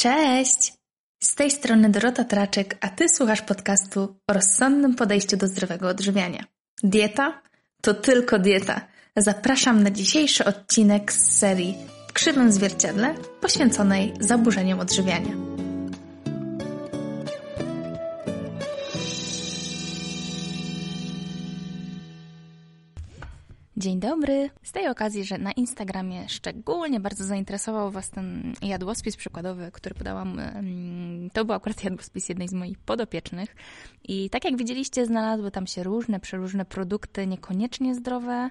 Cześć! Z tej strony Dorota Traczek, a Ty słuchasz podcastu o rozsądnym podejściu do zdrowego odżywiania. Dieta? To tylko dieta. Zapraszam na dzisiejszy odcinek z serii w krzywym zwierciadle poświęconej zaburzeniom odżywiania. Dzień dobry. Z tej okazji, że na Instagramie szczególnie bardzo zainteresował Was ten jadłospis przykładowy, który podałam, to był akurat jadłospis jednej z moich podopiecznych. I tak jak widzieliście, znalazły tam się różne, przeróżne produkty, niekoniecznie zdrowe.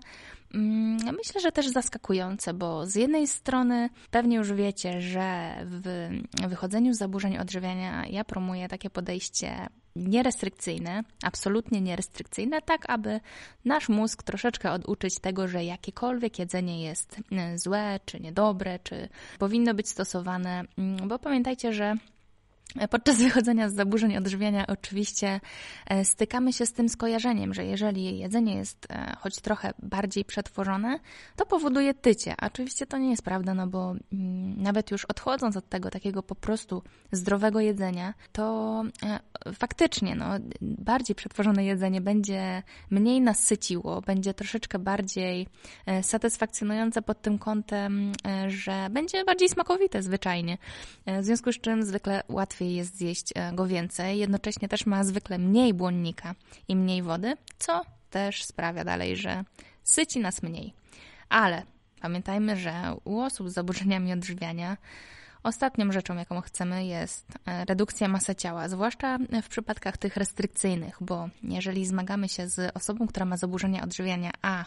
Mm, myślę, że też zaskakujące, bo z jednej strony pewnie już wiecie, że w wychodzeniu z zaburzeń odżywiania ja promuję takie podejście nierestrykcyjne, absolutnie nierestrykcyjne, tak aby nasz mózg troszeczkę oduczyć tego, że jakiekolwiek jedzenie jest e, złe, czy niedobre, czy powinno być stosowane, mm, bo pamiętajcie, że Podczas wychodzenia z zaburzeń odżywiania oczywiście e, stykamy się z tym skojarzeniem, że jeżeli jedzenie jest e, choć trochę bardziej przetworzone, to powoduje tycie. Oczywiście to nie jest prawda, no bo mm, nawet już odchodząc od tego takiego po prostu zdrowego jedzenia, to e, faktycznie no, bardziej przetworzone jedzenie będzie mniej nasyciło, będzie troszeczkę bardziej satysfakcjonujące pod tym kątem, że będzie bardziej smakowite zwyczajnie. W związku z czym zwykle łatwiej łatwiej jest zjeść e, go więcej, jednocześnie też ma zwykle mniej błonnika i mniej wody, co też sprawia dalej, że syci nas mniej. Ale pamiętajmy, że u osób z zaburzeniami odżywiania Ostatnią rzeczą, jaką chcemy, jest e, redukcja masy ciała, zwłaszcza w przypadkach tych restrykcyjnych, bo jeżeli zmagamy się z osobą, która ma zaburzenia odżywiania, a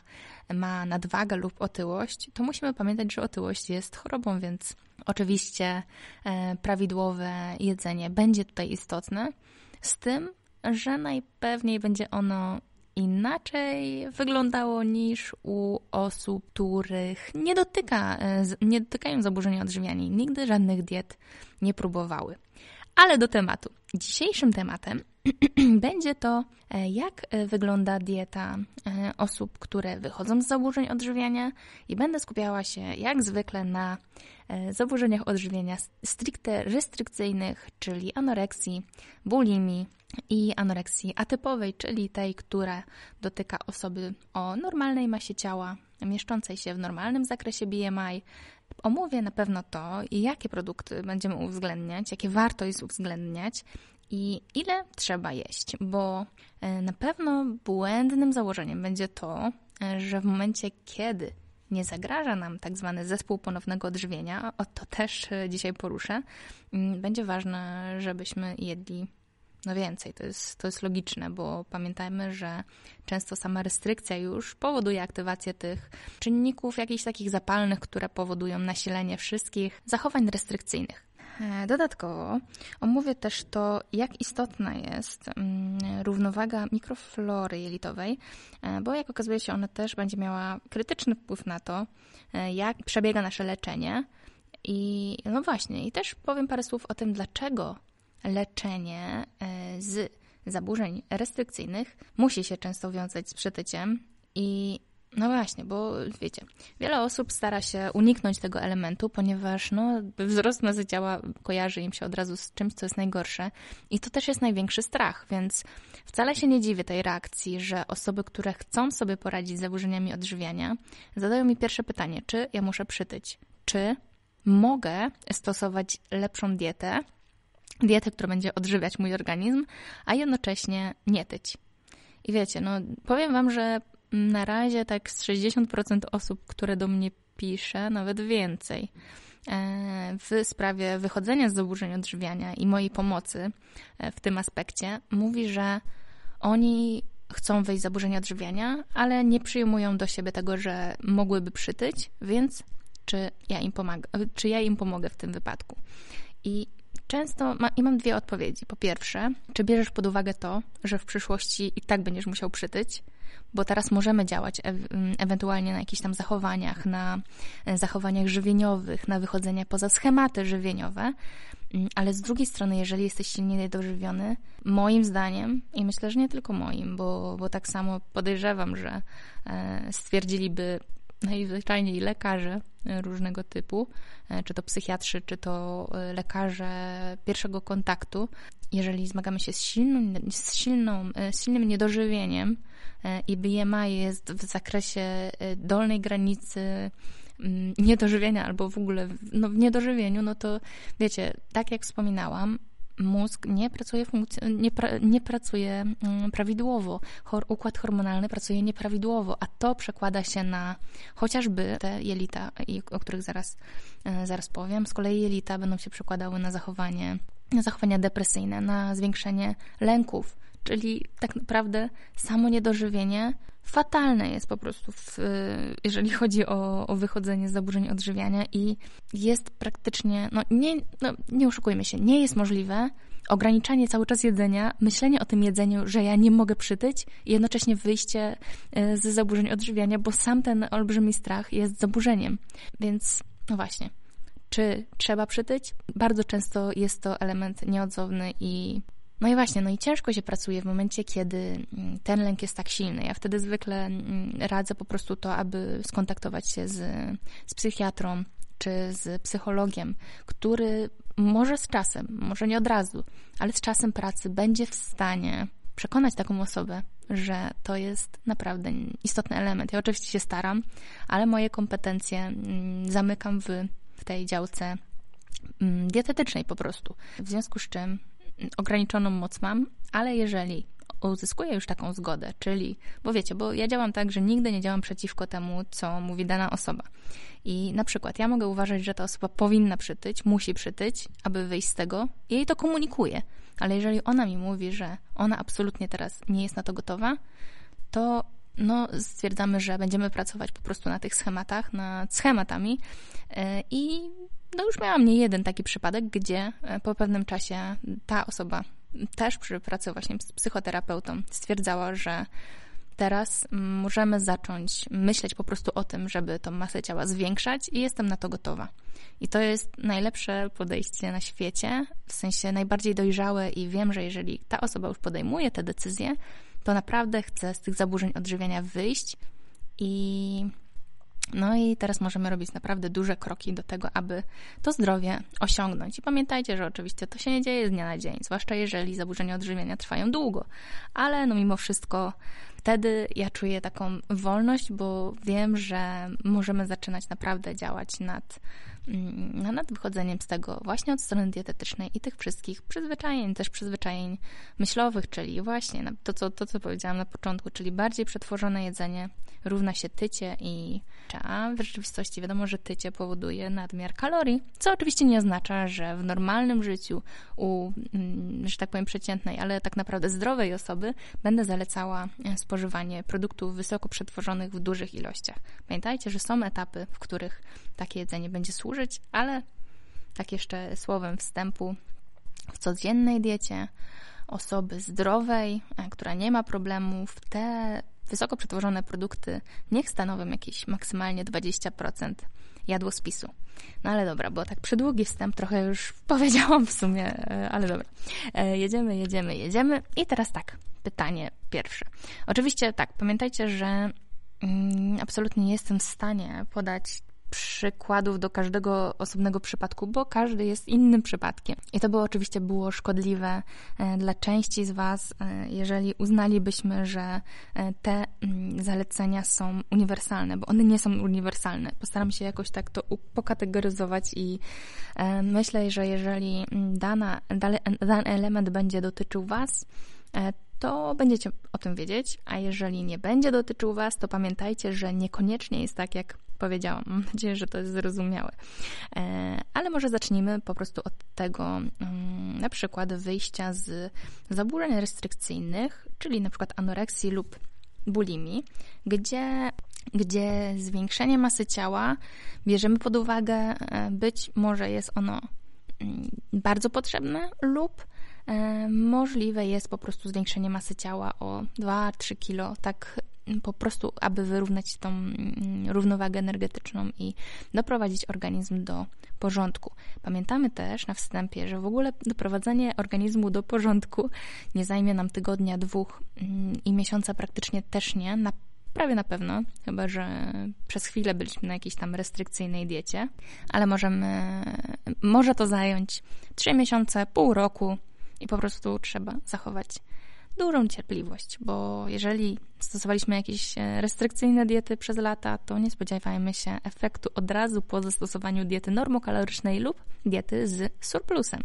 ma nadwagę lub otyłość, to musimy pamiętać, że otyłość jest chorobą, więc oczywiście e, prawidłowe jedzenie będzie tutaj istotne, z tym, że najpewniej będzie ono inaczej wyglądało niż u osób, których nie, dotyka, e, nie dotykają zaburzenia odżywiania. Nigdy żadnych diet nie próbowały. Ale do tematu. Dzisiejszym tematem będzie to, e, jak e, wygląda dieta osób, które wychodzą z zaburzeń odżywiania i będę skupiała się jak zwykle na zaburzeniach odżywiania stricte restrykcyjnych, czyli anoreksji, bulimii, i anoreksji atypowej, czyli tej, która dotyka osoby o normalnej masie ciała, mieszczącej się w normalnym zakresie BMI. Omówię na pewno to, jakie produkty będziemy uwzględniać, jakie warto jest uwzględniać i ile trzeba jeść, bo e, na pewno błędnym założeniem będzie to, e, że w momencie, kiedy nie zagraża nam tak zwany zespół ponownego odżywienia, o to też e, dzisiaj poruszę, mm, będzie ważne, żebyśmy jedli no więcej. To jest, to jest logiczne, bo pamiętajmy, że często sama restrykcja już powoduje aktywację tych czynników jakichś takich zapalnych, które powodują nasilenie wszystkich zachowań restrykcyjnych. E, dodatkowo omówię też to, jak istotna jest mm, równowaga mikroflory jelitowej, e, bo jak okazuje się, ona też będzie miała krytyczny wpływ na to, e, jak przebiega nasze leczenie. I no właśnie, i też powiem parę słów o tym, dlaczego leczenie z zaburzeń restrykcyjnych musi się często wiązać z przytyciem i no właśnie, bo wiecie, wiele osób stara się uniknąć tego elementu, ponieważ no, wzrost masy ciała kojarzy im się od razu z czymś, co jest najgorsze i to też jest największy strach, więc wcale się nie dziwię tej reakcji, że osoby, które chcą sobie poradzić z zaburzeniami odżywiania, zadają mi pierwsze pytanie, czy ja muszę przytyć, czy mogę stosować lepszą dietę, dietę, która będzie odżywiać mój organizm, a jednocześnie nie tyć. I wiecie, no powiem Wam, że na razie tak z 60% osób, które do mnie pisze, nawet więcej, e, w sprawie wychodzenia z zaburzeń odżywiania i mojej pomocy e, w tym aspekcie, mówi, że oni chcą wejść z zaburzenia odżywiania, ale nie przyjmują do siebie tego, że mogłyby przytyć, więc czy ja im, pomaga, czy ja im pomogę w tym wypadku. I Często ma, i mam dwie odpowiedzi. Po pierwsze, czy bierzesz pod uwagę to, że w przyszłości i tak będziesz musiał przytyć, bo teraz możemy działać e ewentualnie na jakichś tam zachowaniach, na e, zachowaniach żywieniowych, na wychodzenie poza schematy żywieniowe, mm, ale z drugiej strony, jeżeli jesteś silnie niedożywiony, moim zdaniem, i myślę, że nie tylko moim, bo, bo tak samo podejrzewam, że e, stwierdziliby najzwyczajniej lekarze różnego typu, czy to psychiatrzy, czy to lekarze pierwszego kontaktu, jeżeli zmagamy się z, silną, z, silną, z silnym niedożywieniem i BMI jest w zakresie dolnej granicy Mm, niedożywienia albo w ogóle no, w niedożywieniu, no to wiecie, tak jak wspominałam, mózg nie pracuje, funkc- nie, pra nie pracuje mm, prawidłowo, Chor układ hormonalny pracuje nieprawidłowo, a to przekłada się na chociażby te jelita, o których zaraz, e, zaraz powiem. Z kolei jelita będą się przekładały na zachowanie, na zachowania depresyjne, na zwiększenie lęków, czyli tak naprawdę samo niedożywienie fatalne jest po prostu, w, jeżeli chodzi o, o wychodzenie z zaburzeń odżywiania i jest praktycznie, no nie, no nie oszukujmy się, nie jest możliwe ograniczanie cały czas jedzenia, myślenie o tym jedzeniu, że ja nie mogę przytyć i jednocześnie wyjście e, z zaburzeń odżywiania, bo sam ten olbrzymi strach jest zaburzeniem. Więc no właśnie, czy trzeba przytyć? Bardzo często jest to element nieodzowny i no i właśnie, no i ciężko się pracuje w momencie, kiedy mm, ten lęk jest tak silny. Ja wtedy zwykle mm, radzę po prostu to, aby skontaktować się z, z psychiatrą czy z psychologiem, który może z czasem, może nie od razu, ale z czasem pracy będzie w stanie przekonać taką osobę, że to jest naprawdę istotny element. Ja oczywiście się staram, ale moje kompetencje mm, zamykam w, w tej działce dietetycznej po prostu. W związku z czym ograniczoną moc mam, ale jeżeli uzyskuję już taką zgodę, czyli, bo wiecie, bo ja działam tak, że nigdy nie działam przeciwko temu, co mówi dana osoba. I na przykład ja mogę uważać, że ta osoba powinna przytyć, musi przytyć, aby wyjść z tego i jej to komunikuję. Ale jeżeli ona mi mówi, że ona absolutnie teraz nie jest na to gotowa, to no, stwierdzamy, że będziemy pracować po prostu na tych schematach, nad schematami e, i no już miałam nie jeden taki przypadek, gdzie e, po pewnym czasie ta osoba też przy pracy właśnie z psychoterapeutą stwierdzała, że teraz możemy zacząć myśleć po prostu o tym, żeby tą masę ciała zwiększać i jestem na to gotowa. I to jest najlepsze podejście na świecie, w sensie najbardziej dojrzałe i wiem, że jeżeli ta osoba już podejmuje te decyzje, to naprawdę chce z tych zaburzeń odżywiania wyjść i no i teraz możemy robić naprawdę duże kroki do tego, aby to zdrowie osiągnąć. I pamiętajcie, że oczywiście to się nie dzieje z dnia na dzień, zwłaszcza jeżeli zaburzenia odżywiania trwają długo. Ale no mimo wszystko wtedy ja czuję taką wolność, bo wiem, że możemy zaczynać naprawdę działać nad, mm, nad wychodzeniem z tego właśnie od strony dietetycznej i tych wszystkich przyzwyczajeń, też przyzwyczajeń myślowych, czyli właśnie to, co, to, co powiedziałam na początku, czyli bardziej przetworzone jedzenie równa się tycie i a w rzeczywistości wiadomo, że tycie powoduje nadmiar kalorii, co oczywiście nie oznacza, że w normalnym życiu u, mm, że tak powiem, przeciętnej, ale tak naprawdę zdrowej osoby będę zalecała e, spożywanie produktów wysoko przetworzonych w dużych ilościach. Pamiętajcie, że są etapy, w których takie jedzenie będzie służyć, ale tak jeszcze słowem wstępu, w codziennej diecie osoby zdrowej, e, która nie ma problemów, te wysoko przetworzone produkty niech stanowią jakieś maksymalnie 20% jadłospisu. No ale dobra, bo tak przydługi wstęp trochę już powiedziałam w sumie, e, ale dobra. E, jedziemy, jedziemy, jedziemy. I teraz tak, pytanie pierwsze. Oczywiście tak, pamiętajcie, że mm, absolutnie nie jestem w stanie podać przykładów do każdego osobnego przypadku, bo każdy jest innym przypadkiem. I to by oczywiście było szkodliwe e, dla części z Was, e, jeżeli uznalibyśmy, że e, te mm, zalecenia są uniwersalne, bo one nie są uniwersalne. Postaram się jakoś tak to pokategoryzować i myślę, że jeżeli mm, dana, dany element będzie dotyczył Was, to będziecie o tym wiedzieć, a jeżeli nie będzie dotyczył Was, to pamiętajcie, że niekoniecznie jest tak, jak powiedziałam. Mam nadzieję, że to jest zrozumiałe. E, ale może zacznijmy po prostu od tego, mm, na przykład wyjścia z zaburzeń restrykcyjnych, czyli na przykład anoreksji lub bulimii, gdzie, gdzie zwiększenie masy ciała bierzemy pod uwagę, e, być może jest ono mm, bardzo potrzebne lub e, możliwe jest po prostu zwiększenie masy ciała o 2-3 kilo, tak po prostu, aby wyrównać tą mm, równowagę energetyczną i doprowadzić organizm do porządku. Pamiętamy też na wstępie, że w ogóle doprowadzenie organizmu do porządku nie zajmie nam tygodnia, dwóch mm, i miesiąca praktycznie też nie. Na Prawie na pewno, chyba że przez chwilę byliśmy na jakiejś tam restrykcyjnej diecie, ale możemy, może to zająć 3 miesiące, pół roku i po prostu trzeba zachować dużą cierpliwość, bo jeżeli stosowaliśmy jakieś e, restrykcyjne diety przez lata, to nie spodziewajmy się efektu od razu po zastosowaniu diety normokalorycznej lub diety z surplusem.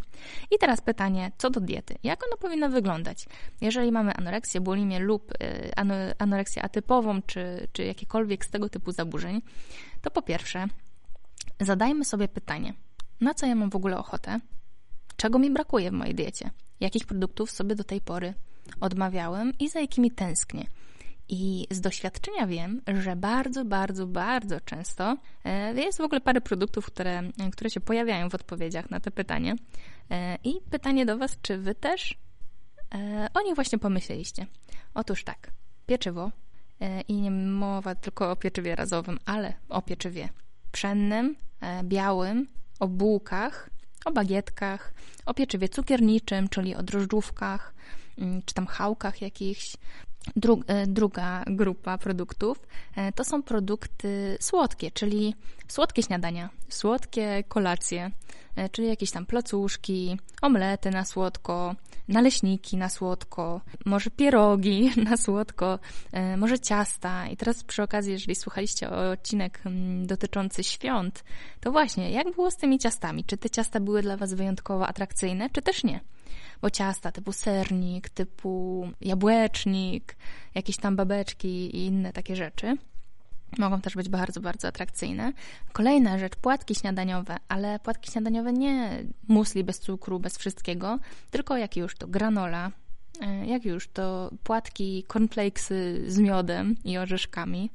I teraz pytanie, co do diety? Jak ona powinna wyglądać? Jeżeli mamy anoreksję, bulimię lub e, anoreksję atypową, czy, czy jakiekolwiek z tego typu zaburzeń, to po pierwsze zadajmy sobie pytanie, na co ja mam w ogóle ochotę? Czego mi brakuje w mojej diecie? Jakich produktów sobie do tej pory odmawiałem i za jakimi tęsknię. I z doświadczenia wiem, że bardzo, bardzo, bardzo często e, jest w ogóle parę produktów, które, które się pojawiają w odpowiedziach na te pytanie. E, I pytanie do Was, czy Wy też e, o nich właśnie pomyśleliście? Otóż tak, pieczywo i nie mowa tylko o pieczywie razowym, ale o pieczywie pszennym, białym, o bułkach, o bagietkach, o pieczywie cukierniczym, czyli o drożdżówkach, czy tam chałkach jakichś. Dru e, druga grupa produktów e, to są produkty słodkie, czyli słodkie śniadania, słodkie kolacje, e, czyli jakieś tam placuszki, omlety na słodko, naleśniki na słodko, może pierogi na słodko, może ciasta. I teraz przy okazji, jeżeli słuchaliście odcinek mm, dotyczący świąt, to właśnie, jak było z tymi ciastami? Czy te ciasta były dla Was wyjątkowo atrakcyjne, czy też nie? Bo ciasta typu sernik, typu jabłecznik, jakieś tam babeczki i inne takie rzeczy mogą też być bardzo, bardzo atrakcyjne. Kolejna rzecz, płatki śniadaniowe, ale płatki śniadaniowe nie musli bez cukru, bez wszystkiego, tylko jak już to granola, jak już to płatki, cornflakesy z miodem i orzeszkami,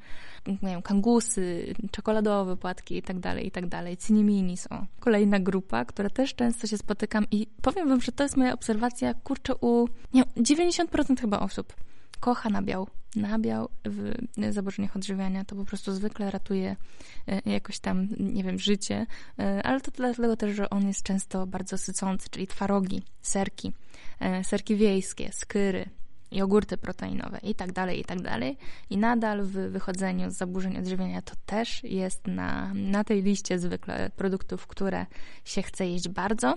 nie kangusy, czekoladowe płatki i tak dalej, i tak dalej. Cinnamini są. Kolejna grupa, która też często się spotykam i powiem wam, że to jest moja obserwacja, kurczę, u nie, 90% chyba osób kocha nabiał. Nabiał w zaburzeniach odżywiania to po prostu zwykle ratuje e, jakoś tam, nie wiem, życie, e, ale to dlatego też, że on jest często bardzo sycący, czyli twarogi, serki, e, serki wiejskie, skyry, jogurty proteinowe i tak dalej, i tak dalej. I nadal w wychodzeniu z zaburzeń odżywiania to też jest na, na tej liście zwykle produktów, które się chce jeść bardzo.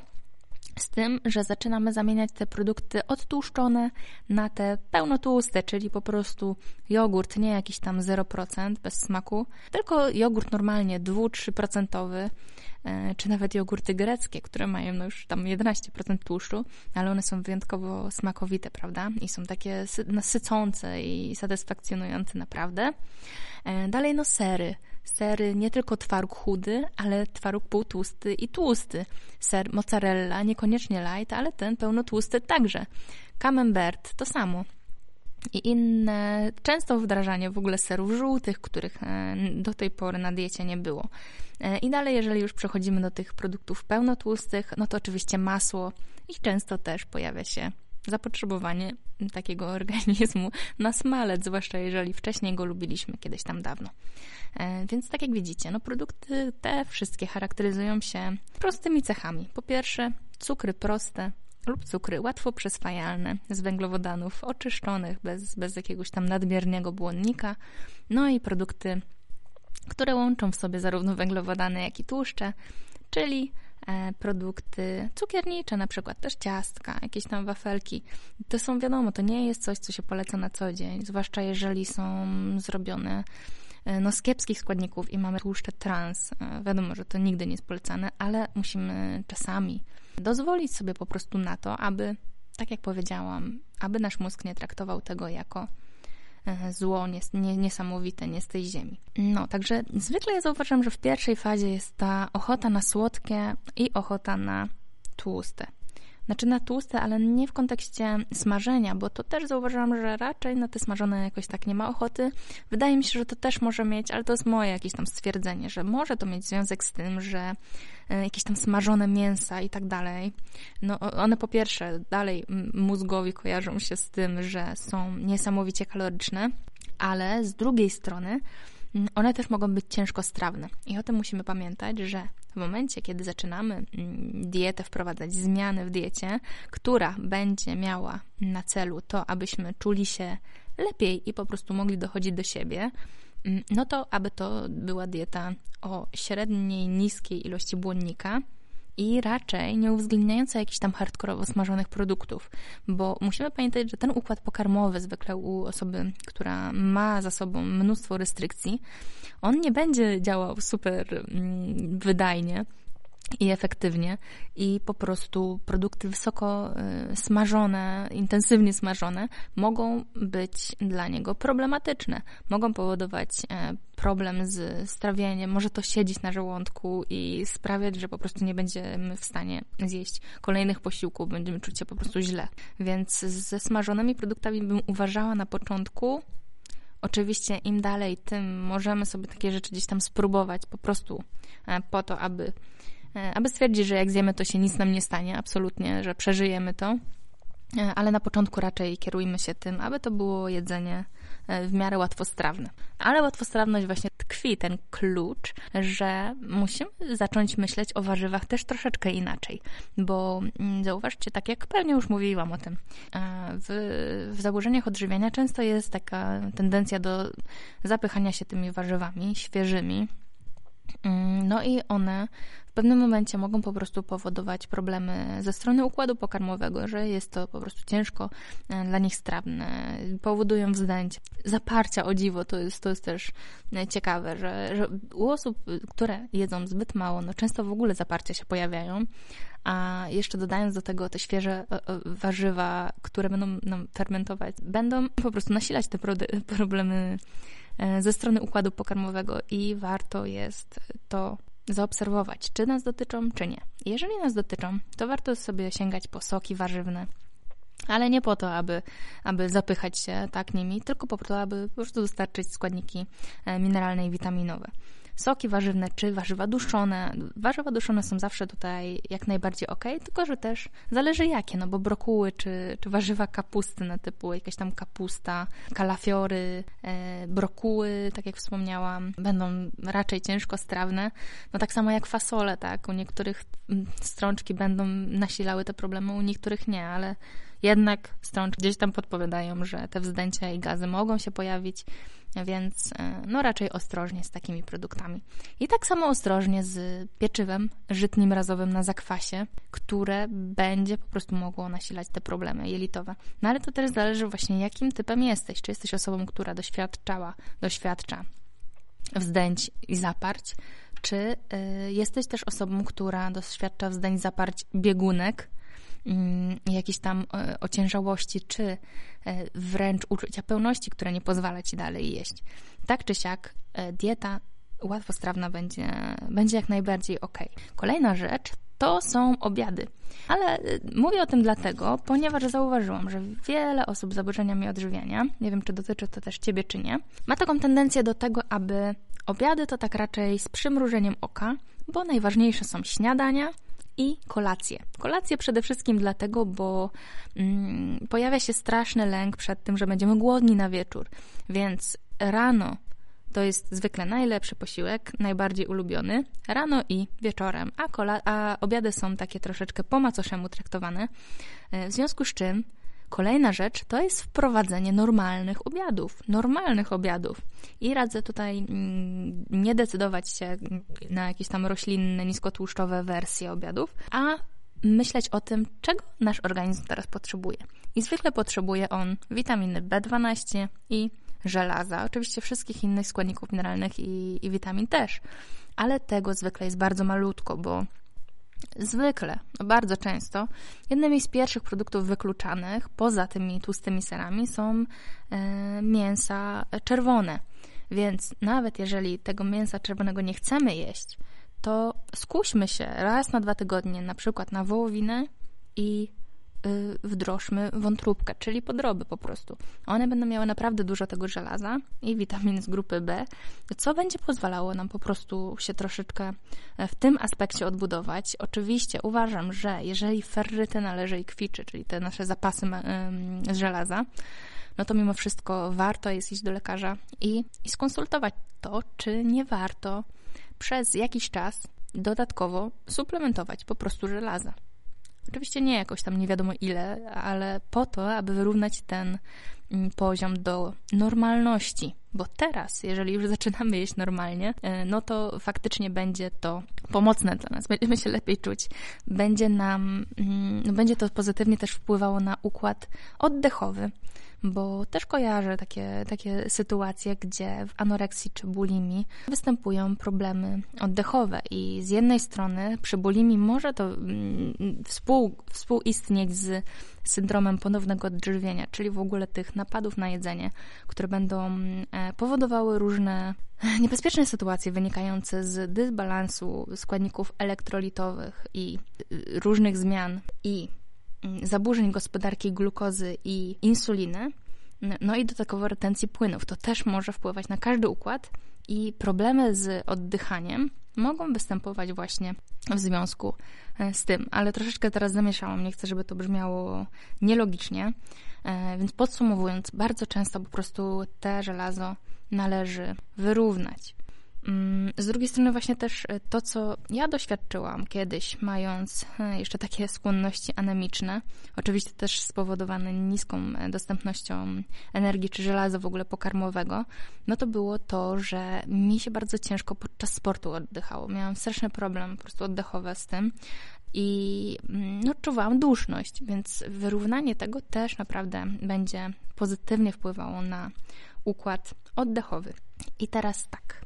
Z tym, że zaczynamy zamieniać te produkty odtłuszczone na te pełnotłuste, czyli po prostu jogurt, nie jakiś tam 0% bez smaku, tylko jogurt normalnie 2-3%, e, czy nawet jogurty greckie, które mają no już tam 11% tłuszczu, ale one są wyjątkowo smakowite, prawda? I są takie nasycące i satysfakcjonujące naprawdę. E, dalej no sery sery nie tylko twaróg chudy, ale twaróg półtłusty i tłusty. Ser mozzarella, niekoniecznie light, ale ten pełnotłusty także. Camembert to samo. I inne, często wdrażanie w ogóle serów żółtych, których e, do tej pory na diecie nie było. E, I dalej, jeżeli już przechodzimy do tych produktów pełnotłustych, no to oczywiście masło i często też pojawia się zapotrzebowanie takiego organizmu na smalec, zwłaszcza jeżeli wcześniej go lubiliśmy kiedyś tam dawno. E, więc tak jak widzicie, no produkty te wszystkie charakteryzują się prostymi cechami. Po pierwsze, cukry proste, lub cukry łatwo przyswajalne z węglowodanów oczyszczonych bez, bez jakiegoś tam nadmiernego błonnika, no i produkty, które łączą w sobie zarówno węglowodany, jak i tłuszcze, czyli produkty cukiernicze, na przykład też ciastka, jakieś tam wafelki. To są wiadomo, to nie jest coś, co się poleca na co dzień, zwłaszcza jeżeli są zrobione e, no, z kiepskich składników i mamy tłuszcze trans. E, wiadomo, że to nigdy nie jest polecane, ale musimy czasami dozwolić sobie po prostu na to, aby, tak jak powiedziałam, aby nasz mózg nie traktował tego jako E, zło niesamowite, nie z tej ziemi. No, także zwykle ja zauważam, że w pierwszej fazie jest ta ochota na słodkie i ochota na tłuste. Znaczy na tłuste, ale nie w kontekście smażenia, bo to też zauważyłam, że raczej na te smażone jakoś tak nie ma ochoty. Wydaje mi się, że to też może mieć, ale to jest moje jakieś tam stwierdzenie, że może to mieć związek z tym, że e, jakieś tam smażone mięsa i tak dalej, no one po pierwsze dalej mózgowi kojarzą się z tym, że są niesamowicie kaloryczne, ale z drugiej strony one też mogą być ciężko strawne. I o tym musimy pamiętać, że w momencie, kiedy zaczynamy mm, dietę wprowadzać, zmiany w diecie, która będzie miała na celu to, abyśmy czuli się lepiej i po prostu mogli dochodzić do siebie, mm, no to aby to była dieta o średniej, niskiej ilości błonnika, i raczej nie uwzględniająca jakichś tam hardkorowo smażonych produktów, bo musimy pamiętać, że ten układ pokarmowy zwykle u osoby, która ma za sobą mnóstwo restrykcji, on nie będzie działał super mm, wydajnie, i efektywnie i po prostu produkty wysoko y, smażone, intensywnie smażone mogą być dla niego problematyczne. Mogą powodować e, problem z strawieniem, może to siedzieć na żołądku i sprawiać, że po prostu nie będziemy w stanie zjeść kolejnych posiłków, będziemy czuć się po prostu źle. Więc ze smażonymi produktami bym uważała na początku Oczywiście im dalej, tym możemy sobie takie rzeczy gdzieś tam spróbować po prostu e, po to, aby aby stwierdzić, że jak zjemy, to się nic nam nie stanie, absolutnie, że przeżyjemy to. E, ale na początku raczej kierujmy się tym, aby to było jedzenie e, w miarę łatwostrawne. Ale łatwostrawność właśnie tkwi ten klucz, że musimy zacząć myśleć o warzywach też troszeczkę inaczej, bo mm, zauważcie, tak jak pewnie już mówiłam o tym, w, w zaburzeniach odżywiania często jest taka tendencja do zapychania się tymi warzywami świeżymi, no i one w pewnym momencie mogą po prostu powodować problemy ze strony układu pokarmowego, że jest to po prostu ciężko e, dla nich strawne, powodują wzdęcie. Zaparcia o dziwo to jest, to jest też e, ciekawe, że, że u osób, które jedzą zbyt mało, no często w ogóle zaparcia się pojawiają, a jeszcze dodając do tego te świeże e, warzywa, które będą nam fermentować, będą po prostu nasilać te problemy ze strony układu pokarmowego i warto jest to zaobserwować, czy nas dotyczą, czy nie. Jeżeli nas dotyczą, to warto sobie sięgać po soki warzywne, ale nie po to, aby, aby zapychać się tak nimi, tylko po to, aby po prostu dostarczyć składniki e, mineralne i witaminowe soki warzywne czy warzywa duszone. Warzywa duszone są zawsze tutaj jak najbardziej ok, tylko że też zależy jakie, no bo brokuły czy, czy warzywa kapustne typu jakaś tam kapusta, kalafiory, e, brokuły, tak jak wspomniałam, będą raczej ciężko strawne. No tak samo jak fasole, tak? U niektórych mm, strączki będą nasilały te problemy, u niektórych nie, ale jednak strączki gdzieś tam podpowiadają, że te wzdęcia i gazy mogą się pojawić więc e, no raczej ostrożnie z takimi produktami. I tak samo ostrożnie z pieczywem żytnim razowym na zakwasie, które będzie po prostu mogło nasilać te problemy jelitowe. No ale to też zależy właśnie jakim typem jesteś. Czy jesteś osobą, która doświadczała, doświadcza wzdęć i zaparć, czy y, jesteś też osobą, która doświadcza wzdęć, zaparć biegunek, jakiejś tam e, ociężałości, czy e, wręcz uczucia pełności, które nie pozwala ci dalej jeść. Tak czy siak, e, dieta łatwostrawna będzie, będzie jak najbardziej ok. Kolejna rzecz to są obiady. Ale mówię o tym dlatego, ponieważ zauważyłam, że wiele osób z zaburzeniami odżywiania, nie wiem czy dotyczy to też ciebie czy nie, ma taką tendencję do tego, aby obiady to tak raczej z przymrużeniem oka, bo najważniejsze są śniadania, i kolację. Kolację przede wszystkim dlatego, bo mm, pojawia się straszny lęk przed tym, że będziemy głodni na wieczór. Więc rano to jest zwykle najlepszy posiłek, najbardziej ulubiony, rano i wieczorem, a, kola, a obiady są takie troszeczkę po macoszemu traktowane. E, w związku z czym Kolejna rzecz to jest wprowadzenie normalnych obiadów, normalnych obiadów. I radzę tutaj mm, nie decydować się na jakieś tam roślinne, niskotłuszczowe wersje obiadów, a myśleć o tym, czego nasz organizm teraz potrzebuje. I zwykle potrzebuje on witaminy B12 i żelaza, oczywiście wszystkich innych składników mineralnych i, i witamin też, ale tego zwykle jest bardzo malutko, bo Zwykle, no bardzo często, jednymi z pierwszych produktów wykluczanych, poza tymi tłustymi serami, są e, mięsa czerwone. Więc nawet jeżeli tego mięsa czerwonego nie chcemy jeść, to skuśmy się raz na dwa tygodnie, na przykład na wołowinę i wdrożmy wątróbkę, czyli podroby po prostu. One będą miały naprawdę dużo tego żelaza i witamin z grupy B, co będzie pozwalało nam po prostu się troszeczkę e, w tym aspekcie odbudować. Oczywiście uważam, że jeżeli ferrytyna leży i kwiczy, czyli te nasze zapasy z żelaza, no to mimo wszystko warto jest iść do lekarza i, i skonsultować to, czy nie warto przez jakiś czas dodatkowo suplementować po prostu żelaza. Oczywiście nie jakoś tam nie wiadomo ile, ale po to, aby wyrównać ten poziom do normalności. Bo teraz, jeżeli już zaczynamy jeść normalnie, e, no to faktycznie będzie to pomocne dla nas. Będziemy się lepiej czuć. Będzie nam, mm, no będzie to pozytywnie też wpływało na układ oddechowy bo też kojarzę takie, takie sytuacje, gdzie w anoreksji czy bulimii występują problemy oddechowe i z jednej strony przy bulimii może to mm, współ, współistnieć z syndromem ponownego odżywienia, czyli w ogóle tych napadów na jedzenie, które będą e, powodowały różne niebezpieczne sytuacje wynikające z dysbalansu składników elektrolitowych i y, różnych zmian i Mm, zaburzeń gospodarki glukozy i insuliny, no i dodatkowo retencji płynów. To też może wpływać na każdy układ i problemy z oddychaniem mogą występować właśnie w związku e, z tym, ale troszeczkę teraz zamieszałam, nie chcę, żeby to brzmiało nielogicznie, e, więc podsumowując, bardzo często po prostu te żelazo należy wyrównać. Mm, z drugiej strony właśnie też e, to, co ja doświadczyłam kiedyś, mając e, jeszcze takie skłonności anemiczne, oczywiście też spowodowane niską e, dostępnością energii czy żelaza w ogóle pokarmowego, no to było to, że mi się bardzo ciężko podczas sportu oddychało. Miałam straszny problem po prostu oddechowy z tym i mm, no, czuwałam duszność, więc wyrównanie tego też naprawdę będzie pozytywnie wpływało na układ oddechowy. I teraz tak.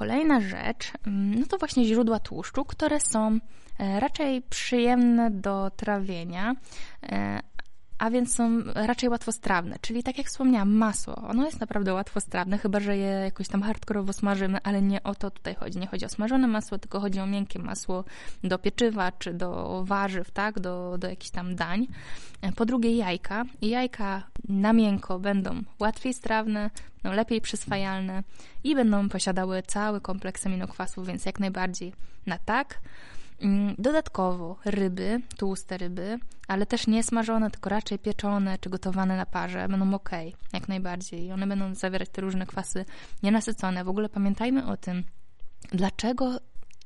Kolejna rzecz, mm, no to właśnie źródła tłuszczu, które są e, raczej przyjemne do trawienia, e, a więc są raczej łatwostrawne. Czyli tak jak wspomniałam, masło, ono jest naprawdę łatwostrawne, chyba że je jakoś tam hardkorowo smażymy, ale nie o to tutaj chodzi. Nie chodzi o smażone masło, tylko chodzi o miękkie masło do pieczywa czy do warzyw, tak, do, do jakichś tam dań. Po drugie jajka. Jajka na miękko będą łatwiej strawne, no lepiej przyswajalne i będą posiadały cały kompleks aminokwasów, więc jak najbardziej na tak. Mm, dodatkowo ryby, tłuste ryby, ale też nie smażone, tylko raczej pieczone czy gotowane na parze, będą ok, jak najbardziej. One będą zawierać te różne kwasy nienasycone. W ogóle pamiętajmy o tym, dlaczego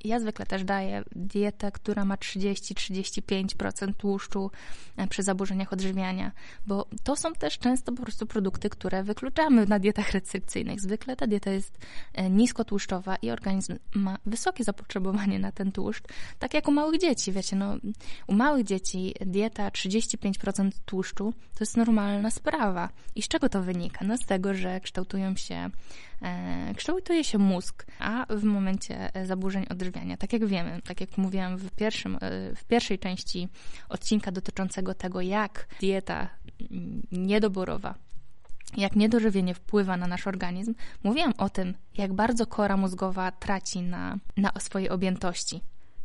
ja zwykle też daję dietę, która ma 30-35% tłuszczu e, przy zaburzeniach odżywiania, bo to są też często po prostu produkty, które wykluczamy na dietach restrykcyjnych. Zwykle ta dieta jest e, niskotłuszczowa i organizm ma wysokie zapotrzebowanie na ten tłuszcz, tak jak u małych dzieci. Wiecie, no, u małych dzieci dieta 35% tłuszczu to jest normalna sprawa. I z czego to wynika? No z tego, że kształtują się kształtuje się mózg, a w momencie e, zaburzeń odżywiania, tak jak wiemy, tak jak mówiłam w, pierwszym, e, w pierwszej części odcinka dotyczącego tego, jak dieta mm, niedoborowa jak niedożywienie wpływa na nasz organizm, mówiłam o tym, jak bardzo kora mózgowa traci na, na swojej objętości.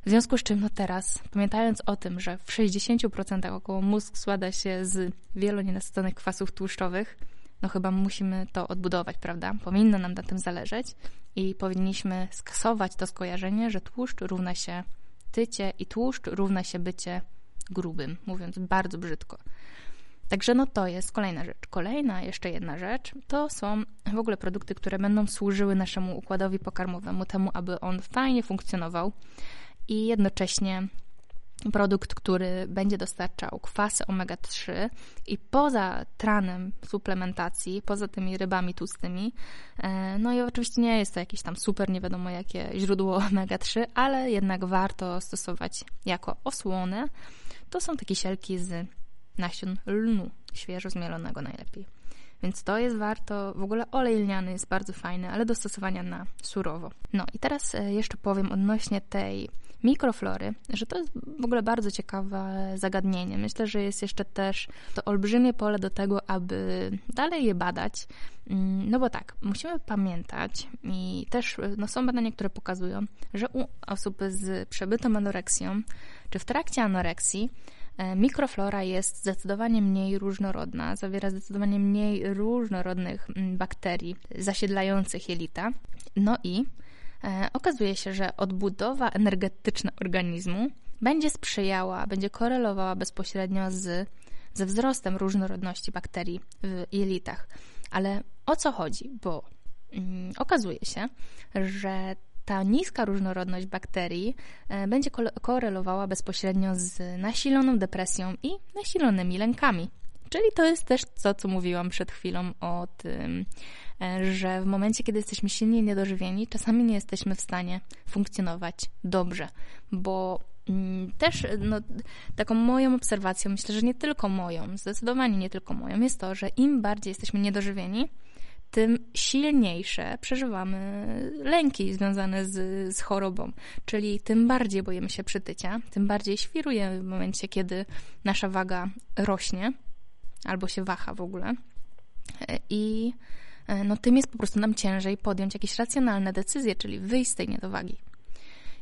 W związku z czym, no teraz, pamiętając o tym, że w 60% około mózg składa się z wielu nienasyconych kwasów tłuszczowych, no chyba musimy to odbudować, prawda? Powinno nam na tym zależeć i powinniśmy skasować to skojarzenie, że tłuszcz równa się tycie i tłuszcz równa się bycie grubym, mówiąc bardzo brzydko. Także no to jest kolejna rzecz. Kolejna jeszcze jedna rzecz to są w ogóle produkty, które będą służyły naszemu układowi pokarmowemu, temu, aby on fajnie funkcjonował i jednocześnie produkt, który będzie dostarczał kwasy omega-3 i poza tranem suplementacji, poza tymi rybami tłustymi, e, no i oczywiście nie jest to jakieś tam super, nie wiadomo jakie źródło omega-3, ale jednak warto stosować jako osłonę. To są takie sielki z nasion lnu, świeżo zmielonego najlepiej. Więc to jest warto. W ogóle olej lniany jest bardzo fajny, ale do stosowania na surowo. No i teraz e, jeszcze powiem odnośnie tej mikroflory, że to jest w ogóle bardzo ciekawe zagadnienie. Myślę, że jest jeszcze też to olbrzymie pole do tego, aby dalej je badać. Mm, no bo tak, musimy pamiętać i też no, są badania, które pokazują, że u osób z przebytą anoreksją, czy w trakcie anoreksji, e, mikroflora jest zdecydowanie mniej różnorodna, zawiera zdecydowanie mniej różnorodnych mm, bakterii zasiedlających jelita. No i okazuje się, że odbudowa energetyczna organizmu będzie sprzyjała, będzie korelowała bezpośrednio z ze wzrostem różnorodności bakterii w jelitach. Ale o co chodzi? Bo mm, okazuje się, że ta niska różnorodność bakterii e, będzie korelowała bezpośrednio z nasiloną depresją i nasilonymi lękami. Czyli to jest też to, co mówiłam przed chwilą o tym, e, że w momencie, kiedy jesteśmy silnie niedożywieni, czasami nie jesteśmy w stanie funkcjonować dobrze, bo mm, też no, taką moją obserwacją, myślę, że nie tylko moją, zdecydowanie nie tylko moją, jest to, że im bardziej jesteśmy niedożywieni, tym silniejsze przeżywamy lęki związane z, z chorobą. Czyli tym bardziej boimy się przytycia, tym bardziej świrujemy w momencie, kiedy nasza waga rośnie albo się waha w ogóle. I no, tym jest po prostu nam ciężej podjąć jakieś racjonalne decyzje, czyli wyjść z tej niedowagi.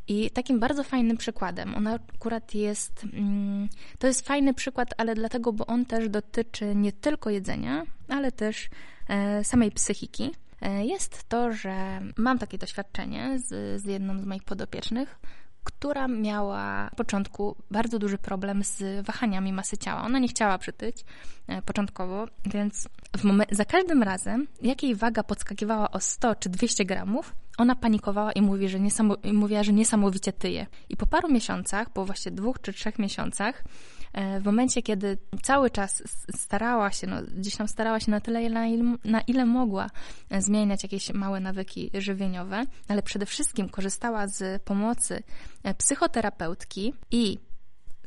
I takim bardzo fajnym przykładem, on akurat jest, mm, to jest fajny przykład, ale dlatego, bo on też dotyczy nie tylko jedzenia, ale też e, samej psychiki. E, jest to, że mam takie doświadczenie z, z jedną z moich podopiecznych, która miała na początku bardzo duży problem z wahaniami masy ciała. Ona nie chciała przytyć e, początkowo, więc za każdym razem, jak jej waga podskakiwała o 100 czy 200 gramów, ona panikowała i, mówi, że i mówiła, że niesamowicie tyje. I po paru miesiącach, po właśnie dwóch czy trzech miesiącach, w momencie, kiedy cały czas starała się, no, gdzieś tam starała się na tyle, na ile, na ile mogła e, zmieniać jakieś małe nawyki żywieniowe, ale przede wszystkim korzystała z pomocy e, psychoterapeutki i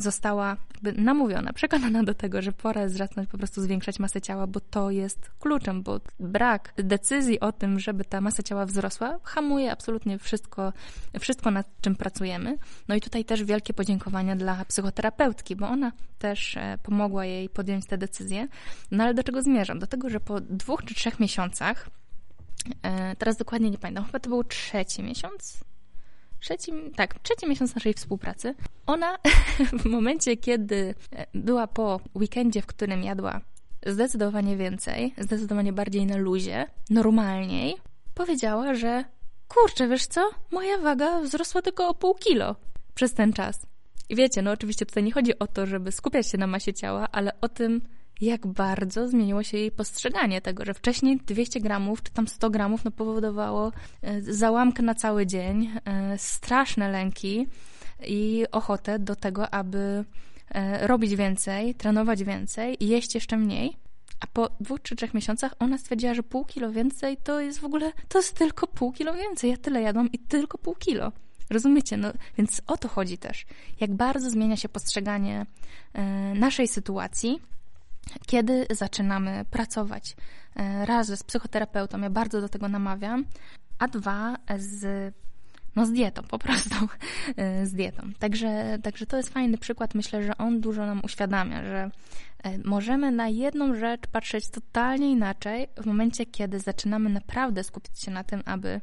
została namówiona, przekonana do tego, że pora jest zacząć po prostu zwiększać masę ciała, bo to jest kluczem, bo brak decyzji o tym, żeby ta masa ciała wzrosła, hamuje absolutnie wszystko, wszystko nad czym pracujemy. No i tutaj też wielkie podziękowania dla psychoterapeutki, bo ona też e, pomogła jej podjąć te decyzje. No ale do czego zmierzam? Do tego, że po dwóch czy trzech miesiącach, e, teraz dokładnie nie pamiętam, chyba to był trzeci miesiąc, trzeci, tak, trzeci miesiąc naszej współpracy, ona w momencie, kiedy e, była po weekendzie, w którym jadła zdecydowanie więcej, zdecydowanie bardziej na luzie, normalniej, powiedziała, że kurczę, wiesz co, moja waga wzrosła tylko o pół kilo przez ten czas. I wiecie, no oczywiście tutaj nie chodzi o to, żeby skupiać się na masie ciała, ale o tym, jak bardzo zmieniło się jej postrzeganie tego, że wcześniej 200 gramów czy tam 100 gramów no, powodowało e, załamkę na cały dzień, e, straszne lęki i ochotę do tego, aby e, robić więcej, trenować więcej i jeść jeszcze mniej. A po dwóch czy trzech miesiącach ona stwierdziła, że pół kilo więcej to jest w ogóle, to jest tylko pół kilo więcej. Ja tyle jadłam i tylko pół kilo. Rozumiecie? No, więc o to chodzi też. Jak bardzo zmienia się postrzeganie naszej sytuacji, kiedy zaczynamy pracować e, raz z psychoterapeutą, ja bardzo do tego namawiam, a dwa z, no z dietą, po prostu e, z dietą. Także, także to jest fajny przykład. Myślę, że on dużo nam uświadamia, że e, możemy na jedną rzecz patrzeć totalnie inaczej w momencie, kiedy zaczynamy naprawdę skupić się na tym, aby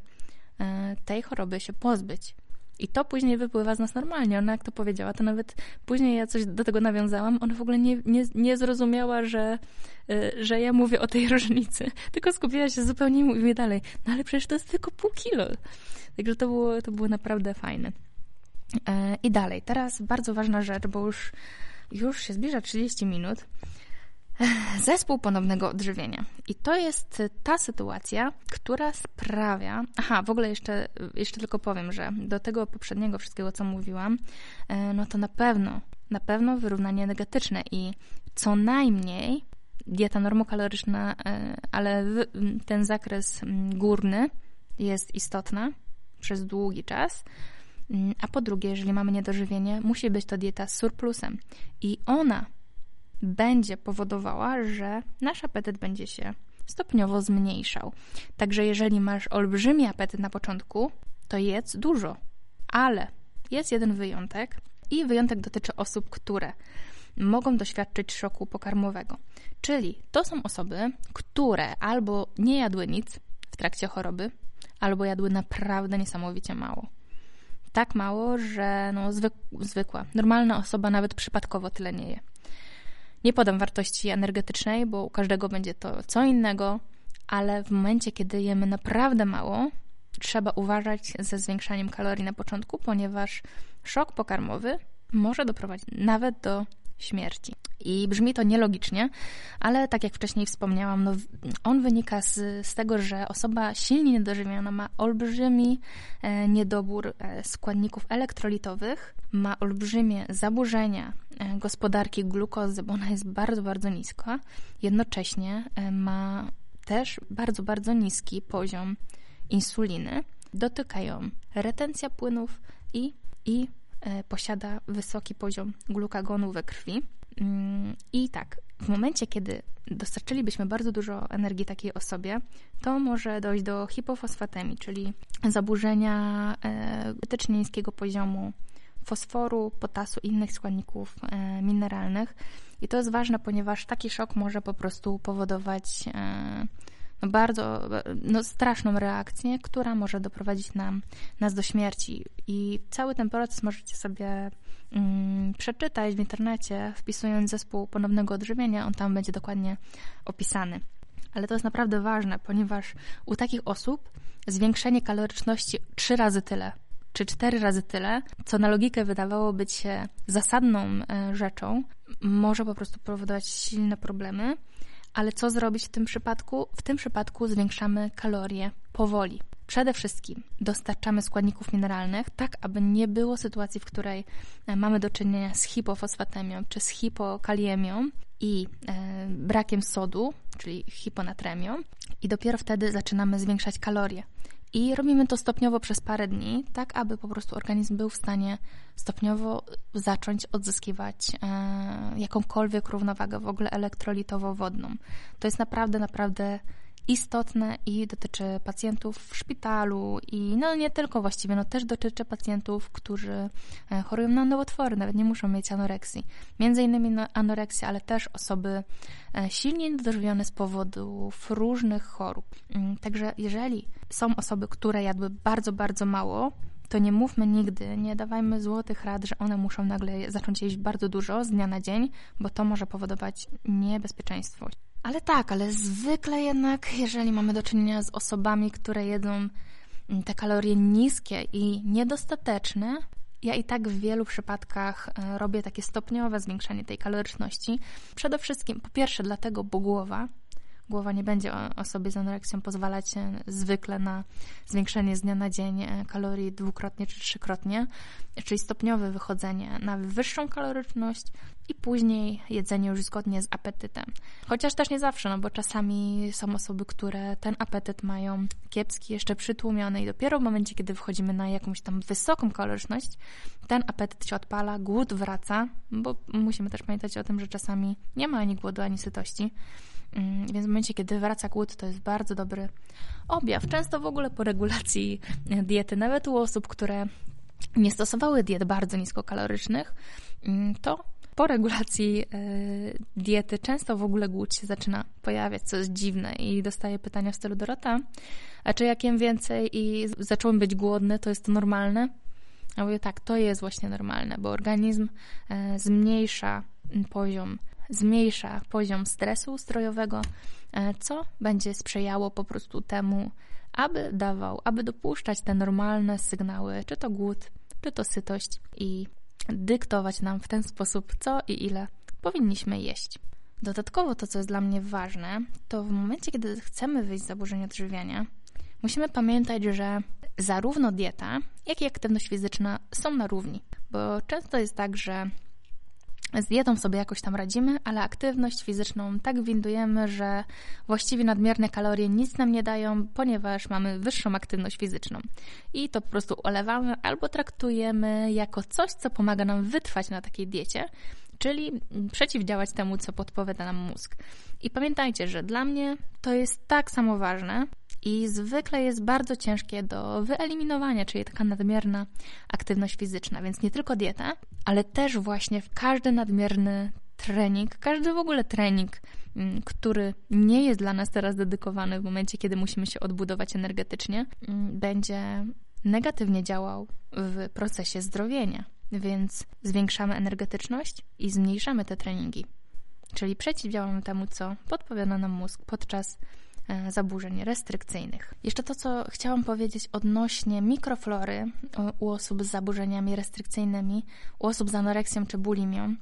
tej choroby się pozbyć. I to później wypływa z nas normalnie. Ona jak to powiedziała, to nawet później ja coś do tego nawiązałam, ona w ogóle nie, nie, nie zrozumiała, że, y, że ja mówię o tej różnicy, tylko skupiła się zupełnie i mówi dalej, no ale przecież to jest tylko pół kilo. Także to było, to było naprawdę fajne. E, I dalej, teraz bardzo ważna rzecz, bo już, już się zbliża 30 minut. Zespół ponownego odżywienia. I to jest ta sytuacja, która sprawia. Aha, w ogóle jeszcze, jeszcze tylko powiem, że do tego poprzedniego wszystkiego, co mówiłam, e, no to na pewno, na pewno wyrównanie energetyczne i co najmniej dieta normokaloryczna, e, ale ten zakres górny jest istotna przez długi czas. A po drugie, jeżeli mamy niedożywienie, musi być to dieta z surplusem. I ona będzie powodowała, że nasz apetyt będzie się stopniowo zmniejszał. Także jeżeli masz olbrzymi apetyt na początku, to jedz dużo. Ale jest jeden wyjątek i wyjątek dotyczy osób, które mogą doświadczyć szoku pokarmowego. Czyli to są osoby, które albo nie jadły nic w trakcie choroby, albo jadły naprawdę niesamowicie mało. Tak mało, że no, zwykła, normalna osoba nawet przypadkowo tyle nie je. Nie podam wartości energetycznej, bo u każdego będzie to co innego, ale w momencie, kiedy jemy naprawdę mało, trzeba uważać ze zwiększaniem kalorii na początku, ponieważ szok pokarmowy może doprowadzić nawet do śmierci. I brzmi to nielogicznie, ale tak jak wcześniej wspomniałam, no, on wynika z, z tego, że osoba silnie niedożywiona ma olbrzymi e, niedobór e, składników elektrolitowych, ma olbrzymie zaburzenia e, gospodarki glukozy, bo ona jest bardzo, bardzo niska. Jednocześnie e, ma też bardzo, bardzo niski poziom insuliny. Dotykają retencja płynów i, i posiada wysoki poziom glukagonu we krwi. Mm, I tak, w momencie, kiedy dostarczylibyśmy bardzo dużo energii takiej osobie, to może dojść do hipofosfatemii, czyli zaburzenia etycznie niskiego poziomu fosforu, potasu i innych składników e, mineralnych. I to jest ważne, ponieważ taki szok może po prostu powodować e, bardzo no straszną reakcję, która może doprowadzić nam, nas do śmierci. I cały ten proces możecie sobie mm, przeczytać w internecie, wpisując zespół ponownego odżywienia, on tam będzie dokładnie opisany. Ale to jest naprawdę ważne, ponieważ u takich osób zwiększenie kaloryczności trzy razy tyle czy cztery razy tyle, co na logikę wydawało być się zasadną e, rzeczą, może po prostu powodować silne problemy. Ale co zrobić w tym przypadku? W tym przypadku zwiększamy kalorie powoli. Przede wszystkim dostarczamy składników mineralnych, tak aby nie było sytuacji, w której e, mamy do czynienia z hipofosfatemią czy z hipokaliemią i e, brakiem sodu, czyli hiponatremią, i dopiero wtedy zaczynamy zwiększać kalorie. I robimy to stopniowo przez parę dni, tak aby po prostu organizm był w stanie stopniowo zacząć odzyskiwać e, jakąkolwiek równowagę w ogóle elektrolitowo-wodną. To jest naprawdę, naprawdę istotne i dotyczy pacjentów w szpitalu i no nie tylko właściwie, no też dotyczy pacjentów, którzy e, chorują na nowotwory, nawet nie muszą mieć anoreksji. Między innymi anoreksja, ale też osoby e, silnie niedożywione z powodów różnych chorób. Mm, także jeżeli są osoby, które jadły bardzo, bardzo mało, to nie mówmy nigdy, nie dawajmy złotych rad, że one muszą nagle zacząć jeść bardzo dużo z dnia na dzień, bo to może powodować niebezpieczeństwo. Ale tak, ale zwykle jednak, jeżeli mamy do czynienia z osobami, które jedzą mm, te kalorie niskie i niedostateczne, ja i tak w wielu przypadkach e, robię takie stopniowe zwiększanie tej kaloryczności. Przede wszystkim, po pierwsze, dlatego, bo głowa Głowa nie będzie osobie z anoreksją pozwalać zwykle na zwiększenie z dnia na dzień e, kalorii dwukrotnie czy trzykrotnie, czyli stopniowe wychodzenie na wyższą kaloryczność i później jedzenie już zgodnie z apetytem. Chociaż też nie zawsze, no bo czasami są osoby, które ten apetyt mają kiepski, jeszcze przytłumiony i dopiero w momencie, kiedy wchodzimy na jakąś tam wysoką kaloryczność, ten apetyt się odpala, głód wraca, bo musimy też pamiętać o tym, że czasami nie ma ani głodu, ani sytości. Mm, więc w momencie, kiedy wraca głód, to jest bardzo dobry objaw. Często w ogóle po regulacji diety, nawet u osób, które nie stosowały diet bardzo niskokalorycznych, mm, to po regulacji e, diety często w ogóle głód się zaczyna pojawiać, co jest dziwne i dostaję pytania w stylu Dorota, a czy jak jem więcej i zacząłem być głodny, to jest to normalne? Ja mówię tak, to jest właśnie normalne, bo organizm e, zmniejsza poziom zmniejsza poziom stresu ustrojowego, e, co będzie sprzyjało po prostu temu, aby dawał, aby dopuszczać te normalne sygnały, czy to głód, czy to sytość i dyktować nam w ten sposób, co i ile powinniśmy jeść. Dodatkowo to, co jest dla mnie ważne, to w momencie, kiedy chcemy wyjść z zaburzenia odżywiania, musimy pamiętać, że zarówno dieta, jak i aktywność fizyczna są na równi. Bo często jest tak, że z dietą sobie jakoś tam radzimy, ale aktywność fizyczną tak windujemy, że właściwie nadmierne kalorie nic nam nie dają, ponieważ mamy wyższą aktywność fizyczną. I to po prostu olewamy albo traktujemy jako coś, co pomaga nam wytrwać na takiej diecie, czyli przeciwdziałać temu, co podpowiada nam mózg. I pamiętajcie, że dla mnie to jest tak samo ważne, i zwykle jest bardzo ciężkie do wyeliminowania, czyli taka nadmierna aktywność fizyczna, więc nie tylko dieta, ale też właśnie każdy nadmierny trening, każdy w ogóle trening, mm, który nie jest dla nas teraz dedykowany w momencie, kiedy musimy się odbudować energetycznie, mm, będzie negatywnie działał w procesie zdrowienia. Więc zwiększamy energetyczność i zmniejszamy te treningi. Czyli przeciwdziałamy temu, co podpowiada nam mózg podczas zaburzeń restrykcyjnych. Jeszcze to, co chciałam powiedzieć odnośnie mikroflory u osób z zaburzeniami restrykcyjnymi, u osób z anoreksją czy bulimią.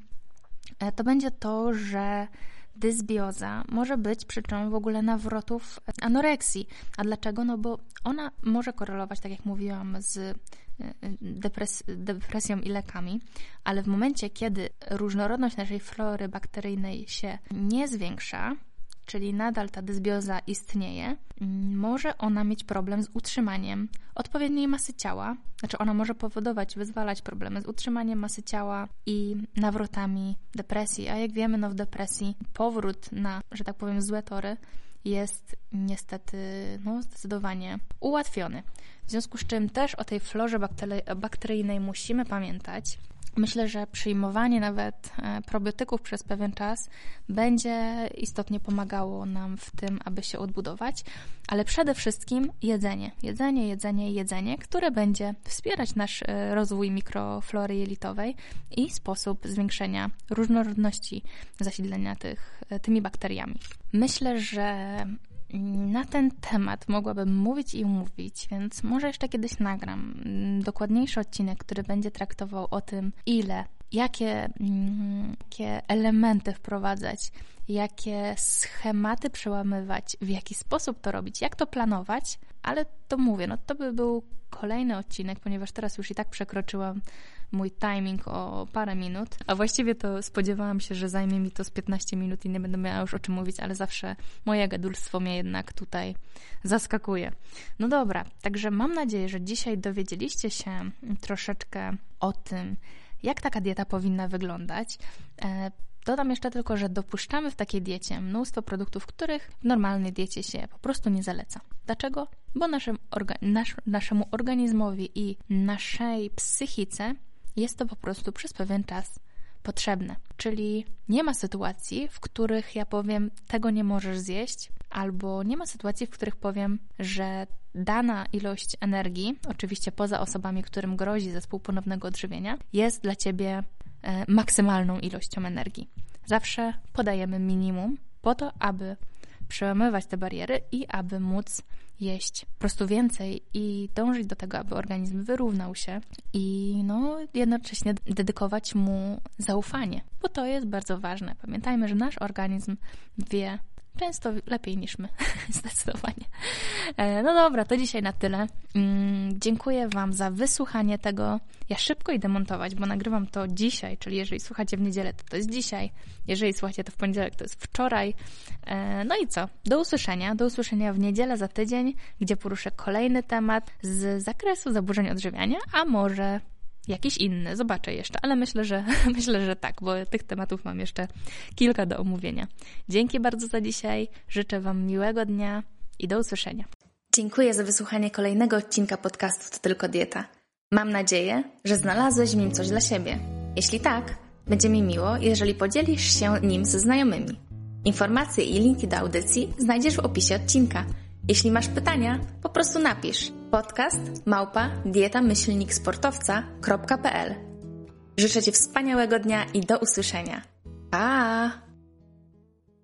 e, to będzie to, że dysbioza może być przyczyną w ogóle nawrotów anoreksji. A dlaczego? No bo ona może korelować, tak jak mówiłam, z e, depres depresją i lekami, ale w momencie, kiedy różnorodność naszej flory bakteryjnej się nie zwiększa, czyli nadal ta dysbioza istnieje, może ona mieć problem z utrzymaniem odpowiedniej masy ciała. Znaczy, ona może powodować, wyzwalać problemy z utrzymaniem masy ciała i nawrotami depresji. A jak wiemy, no w depresji powrót na, że tak powiem, złe tory jest niestety no, zdecydowanie ułatwiony. W związku z czym też o tej florze bakteryjnej musimy pamiętać. Myślę, że przyjmowanie nawet e, probiotyków przez pewien czas będzie istotnie pomagało nam w tym, aby się odbudować, ale przede wszystkim jedzenie, jedzenie, jedzenie, jedzenie, które będzie wspierać nasz e, rozwój mikroflory jelitowej i sposób zwiększenia różnorodności zasilenia tych, e, tymi bakteriami. Myślę, że na ten temat mogłabym mówić i mówić, więc może jeszcze kiedyś nagram mm, dokładniejszy odcinek, który będzie traktował o tym, ile, jakie, mm, jakie elementy wprowadzać, jakie schematy przełamywać, w jaki sposób to robić, jak to planować, ale to mówię, no to by był kolejny odcinek, ponieważ teraz już i tak przekroczyłam mój timing o parę minut, a właściwie to spodziewałam się, że zajmie mi to z 15 minut i nie będę miała już o czym mówić, ale zawsze moje gadulstwo mnie jednak tutaj zaskakuje. No dobra, także mam nadzieję, że dzisiaj dowiedzieliście się troszeczkę o tym, jak taka dieta powinna wyglądać. E, dodam jeszcze tylko, że dopuszczamy w takiej diecie mnóstwo produktów, których w normalnej diecie się po prostu nie zaleca. Dlaczego? Bo naszym orga nasz, naszemu organizmowi i naszej psychice jest to po prostu przez pewien czas potrzebne. Czyli nie ma sytuacji, w których ja powiem, tego nie możesz zjeść, albo nie ma sytuacji, w których powiem, że dana ilość energii, oczywiście poza osobami, którym grozi zespół ponownego odżywienia, jest dla ciebie e, maksymalną ilością energii. Zawsze podajemy minimum po to, aby przełamywać te bariery i aby móc jeść po prostu więcej i dążyć do tego, aby organizm wyrównał się i no, jednocześnie dedykować mu zaufanie, bo to jest bardzo ważne. Pamiętajmy, że nasz organizm wie, Często lepiej niż my, zdecydowanie. E, no dobra, to dzisiaj na tyle. Mm, dziękuję Wam za wysłuchanie tego. Ja szybko idę montować, bo nagrywam to dzisiaj, czyli jeżeli słuchacie w niedzielę, to to jest dzisiaj. Jeżeli słuchacie to w poniedziałek, to jest wczoraj. E, no i co? Do usłyszenia. Do usłyszenia w niedzielę za tydzień, gdzie poruszę kolejny temat z zakresu zaburzeń odżywiania, a może jakiś inny, zobaczę jeszcze, ale myślę, że myślę, że tak, bo tych tematów mam jeszcze kilka do omówienia. Dzięki bardzo za dzisiaj, życzę Wam miłego dnia i do usłyszenia. Dziękuję za wysłuchanie kolejnego odcinka podcastu To Tylko Dieta. Mam nadzieję, że znalazłeś w nim coś dla siebie. Jeśli tak, będzie mi miło, jeżeli podzielisz się nim ze znajomymi. Informacje i linki do audycji znajdziesz w opisie odcinka – jeśli masz pytania, po prostu napisz podcast małpa dietamyślniksportowca.pl Życzę Ci wspaniałego dnia i do usłyszenia. Pa!